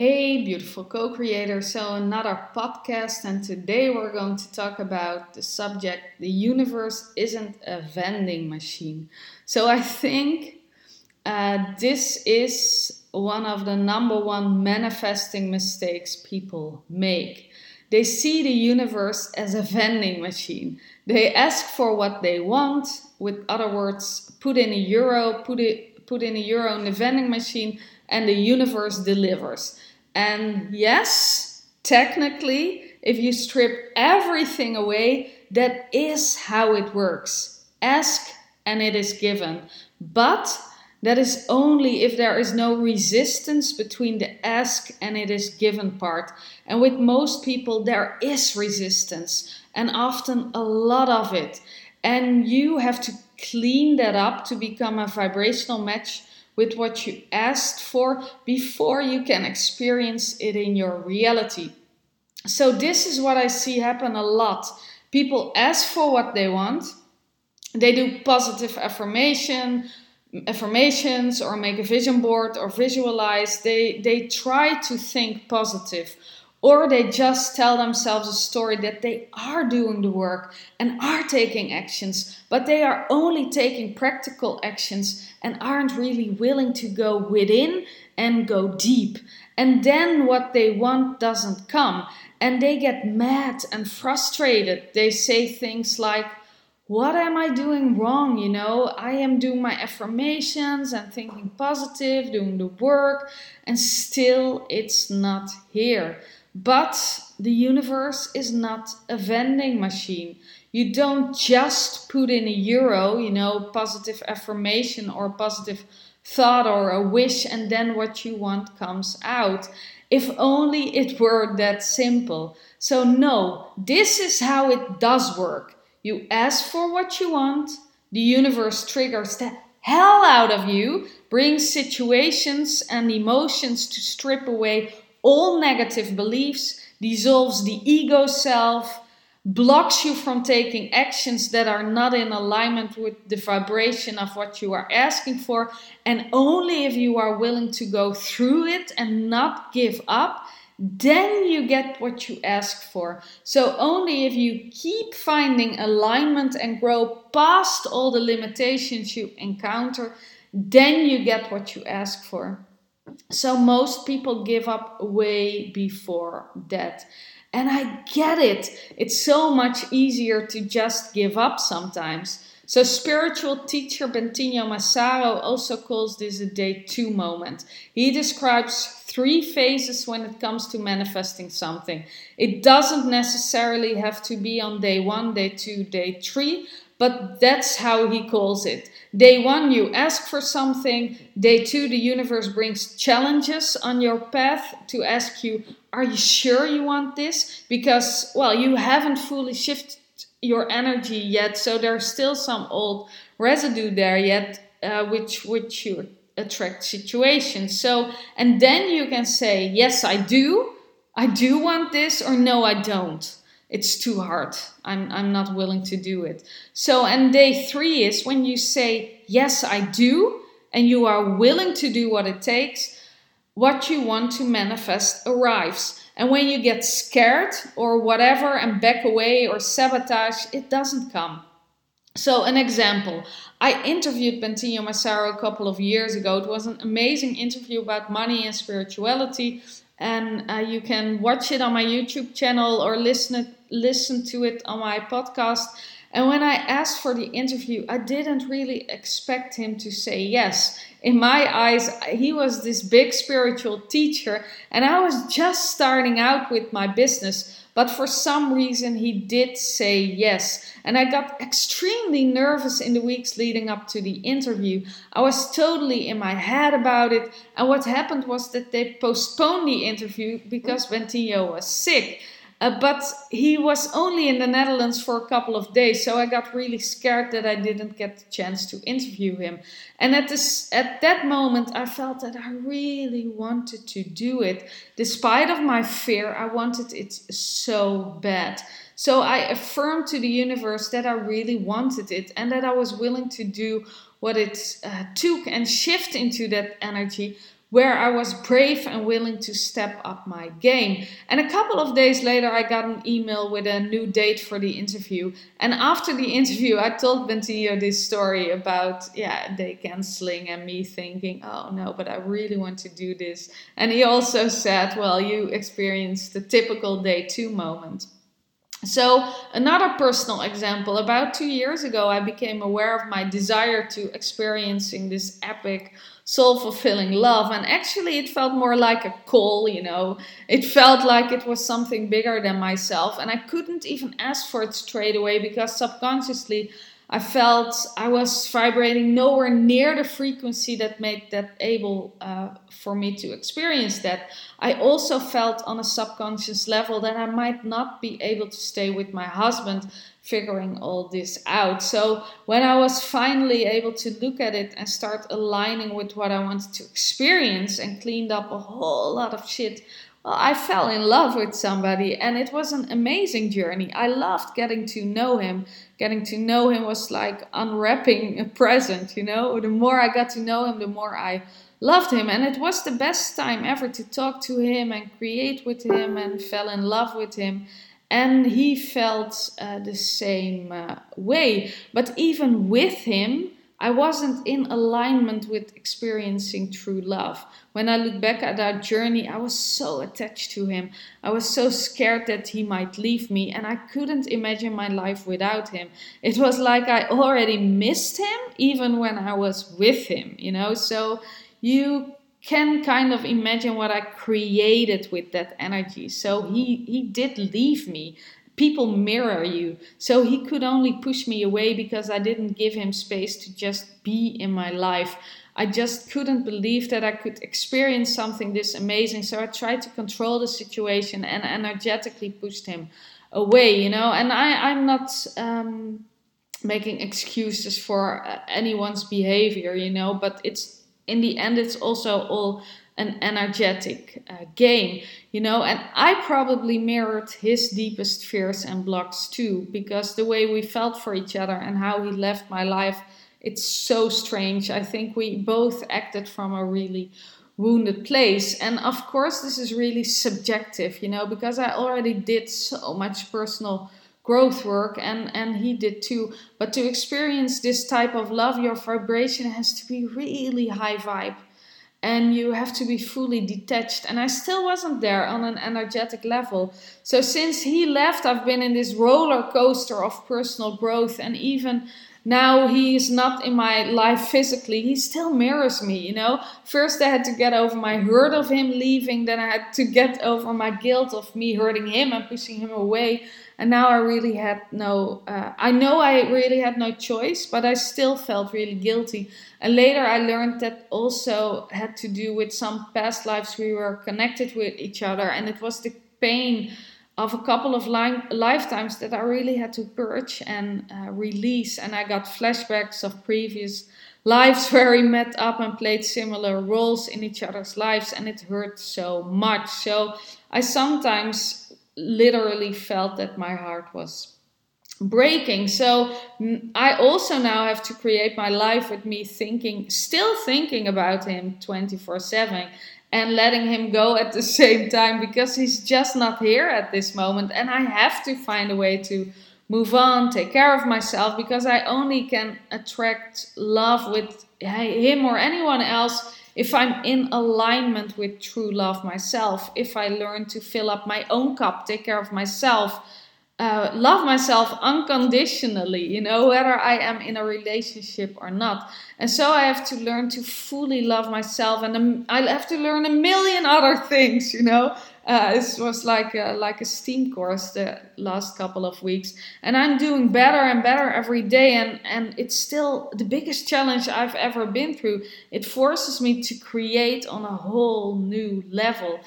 Hey, beautiful co creator. So, another podcast, and today we're going to talk about the subject the universe isn't a vending machine. So, I think uh, this is one of the number one manifesting mistakes people make. They see the universe as a vending machine. They ask for what they want, with other words, put in a euro, put it put in a euro in the vending machine, and the universe delivers. And yes, technically, if you strip everything away, that is how it works. Ask and it is given. But that is only if there is no resistance between the ask and it is given part. And with most people, there is resistance, and often a lot of it. And you have to clean that up to become a vibrational match with what you asked for before you can experience it in your reality. So, this is what I see happen a lot. People ask for what they want, they do positive affirmation affirmations or make a vision board or visualize they they try to think positive or they just tell themselves a story that they are doing the work and are taking actions, but they are only taking practical actions and aren't really willing to go within and go deep. And then what they want doesn't come, and they get mad and frustrated. They say things like, what am I doing wrong? You know, I am doing my affirmations and thinking positive, doing the work, and still it's not here. But the universe is not a vending machine. You don't just put in a euro, you know, positive affirmation or positive thought or a wish, and then what you want comes out. If only it were that simple. So, no, this is how it does work. You ask for what you want, the universe triggers the hell out of you, brings situations and emotions to strip away all negative beliefs, dissolves the ego self, blocks you from taking actions that are not in alignment with the vibration of what you are asking for. And only if you are willing to go through it and not give up, then you get what you ask for. So, only if you keep finding alignment and grow past all the limitations you encounter, then you get what you ask for. So most people give up way before that. And I get it. It's so much easier to just give up sometimes. So spiritual teacher Bentinho Massaro also calls this a day two moment. He describes three phases when it comes to manifesting something. It doesn't necessarily have to be on day one, day two, day three, but that's how he calls it. Day one, you ask for something. Day two, the universe brings challenges on your path to ask you, Are you sure you want this? Because, well, you haven't fully shifted your energy yet, so there's still some old residue there yet, uh, which, which you attract situations. So, and then you can say, Yes, I do. I do want this, or no, I don't it's too hard. I'm, I'm not willing to do it. So, and day three is when you say, Yes, I do, and you are willing to do what it takes, what you want to manifest arrives. And when you get scared or whatever and back away or sabotage, it doesn't come. So, an example I interviewed Bentinho Massaro a couple of years ago. It was an amazing interview about money and spirituality and uh, you can watch it on my YouTube channel or listen it, listen to it on my podcast. And when I asked for the interview, I didn't really expect him to say yes. In my eyes, he was this big spiritual teacher, and I was just starting out with my business. But for some reason, he did say yes. And I got extremely nervous in the weeks leading up to the interview. I was totally in my head about it. And what happened was that they postponed the interview because Bentinho was sick. Uh, but he was only in the Netherlands for a couple of days, so I got really scared that I didn't get the chance to interview him. And at this, at that moment, I felt that I really wanted to do it, despite of my fear. I wanted it so bad. So I affirmed to the universe that I really wanted it and that I was willing to do what it uh, took and shift into that energy where I was brave and willing to step up my game. And a couple of days later, I got an email with a new date for the interview. And after the interview, I told Bentinho this story about, yeah, day canceling and me thinking, oh no, but I really want to do this. And he also said, well, you experienced the typical day two moment. So, another personal example about two years ago, I became aware of my desire to experiencing this epic, soul fulfilling love. And actually, it felt more like a call, you know. It felt like it was something bigger than myself. And I couldn't even ask for it straight away because subconsciously I felt I was vibrating nowhere near the frequency that made that able uh, for me to experience that. I also felt on a subconscious level that I might not be able to stay with my husband figuring all this out. So when I was finally able to look at it and start aligning with what I wanted to experience and cleaned up a whole lot of shit well, I fell in love with somebody and it was an amazing journey. I loved getting to know him. Getting to know him was like unwrapping a present, you know. The more I got to know him, the more I loved him. And it was the best time ever to talk to him and create with him and fell in love with him. And he felt uh, the same uh, way. But even with him, I wasn't in alignment with experiencing true love. When I look back at that journey, I was so attached to him. I was so scared that he might leave me, and I couldn't imagine my life without him. It was like I already missed him even when I was with him, you know? So you can kind of imagine what I created with that energy. So he he did leave me people mirror you. So he could only push me away because I didn't give him space to just be in my life. I just couldn't believe that I could experience something this amazing. So I tried to control the situation and energetically pushed him away, you know. And I, I'm not um, making excuses for anyone's behavior, you know, but it's in the end, it's also all an energetic uh, game, you know. And I probably mirrored his deepest fears and blocks too, because the way we felt for each other and how he left my life, it's so strange. I think we both acted from a really wounded place. And of course, this is really subjective, you know, because I already did so much personal growth work and and he did too but to experience this type of love your vibration has to be really high vibe and you have to be fully detached. And I still wasn't there on an energetic level. So since he left, I've been in this roller coaster of personal growth. And even now he is not in my life physically, he still mirrors me, you know. First, I had to get over my hurt of him leaving, then I had to get over my guilt of me hurting him and pushing him away and now I really had no, uh, I know I really had no choice, but I still felt really guilty. And later I learned that also had to do with some past lives we were connected with each other, and it was the pain of a couple of li- lifetimes that I really had to purge and uh, release. And I got flashbacks of previous lives where we met up and played similar roles in each other's lives, and it hurt so much. So I sometimes literally felt that my heart was breaking. So mm, I also now have to create my life with me thinking, still thinking about him 24 7 and letting him go at the same time because he's just not here at this moment. And I have to find a way to move on, take care of myself because I only can attract love with him or anyone else if I'm in alignment with true love myself, if I learn to fill up my own cup, take care of myself, uh, love myself unconditionally, you know, whether I am in a relationship or not. And so I have to learn to fully love myself, and um, I have to learn a million other things, you know, uh, this was like a, like a steam course the last couple of weeks, and I'm doing better and better every day. And and it's still the biggest challenge I've ever been through. It forces me to create on a whole new level,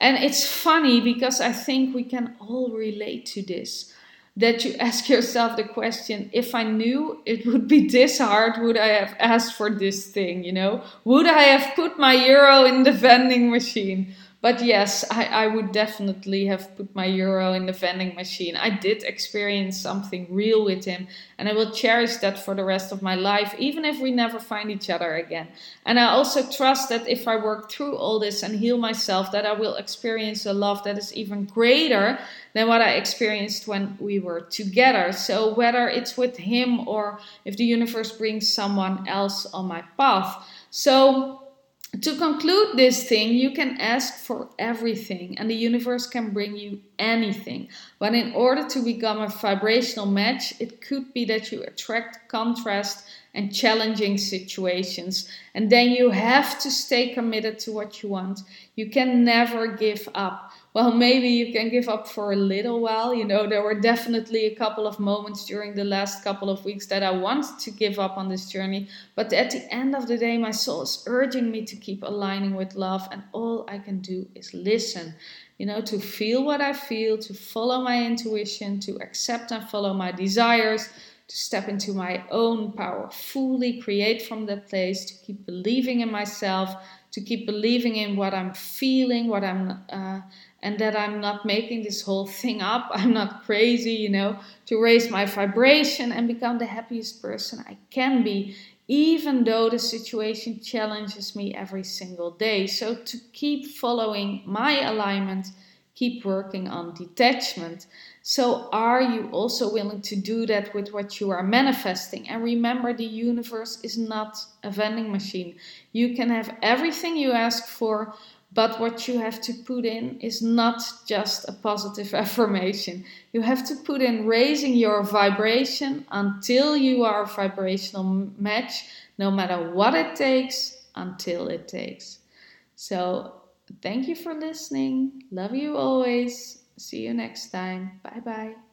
and it's funny because I think we can all relate to this. That you ask yourself the question: If I knew it would be this hard, would I have asked for this thing? You know, would I have put my euro in the vending machine? But yes, I, I would definitely have put my euro in the vending machine. I did experience something real with him, and I will cherish that for the rest of my life, even if we never find each other again. And I also trust that if I work through all this and heal myself, that I will experience a love that is even greater than what I experienced when we were together. So, whether it's with him or if the universe brings someone else on my path. So, to conclude this thing, you can ask for everything, and the universe can bring you anything. But in order to become a vibrational match, it could be that you attract contrast and challenging situations. And then you have to stay committed to what you want. You can never give up. Well, maybe you can give up for a little while. You know, there were definitely a couple of moments during the last couple of weeks that I wanted to give up on this journey. But at the end of the day, my soul is urging me to keep aligning with love. And all I can do is listen you know, to feel what I feel, to follow my intuition, to accept and follow my desires, to step into my own power fully, create from that place, to keep believing in myself, to keep believing in what I'm feeling, what I'm, uh, and that I'm not making this whole thing up. I'm not crazy, you know, to raise my vibration and become the happiest person I can be, even though the situation challenges me every single day. So to keep following my alignment keep working on detachment. So, are you also willing to do that with what you are manifesting? And remember, the universe is not a vending machine. You can have everything you ask for, but what you have to put in is not just a positive affirmation. You have to put in raising your vibration until you are a vibrational match, no matter what it takes, until it takes. So, Thank you for listening. Love you always. See you next time. Bye bye.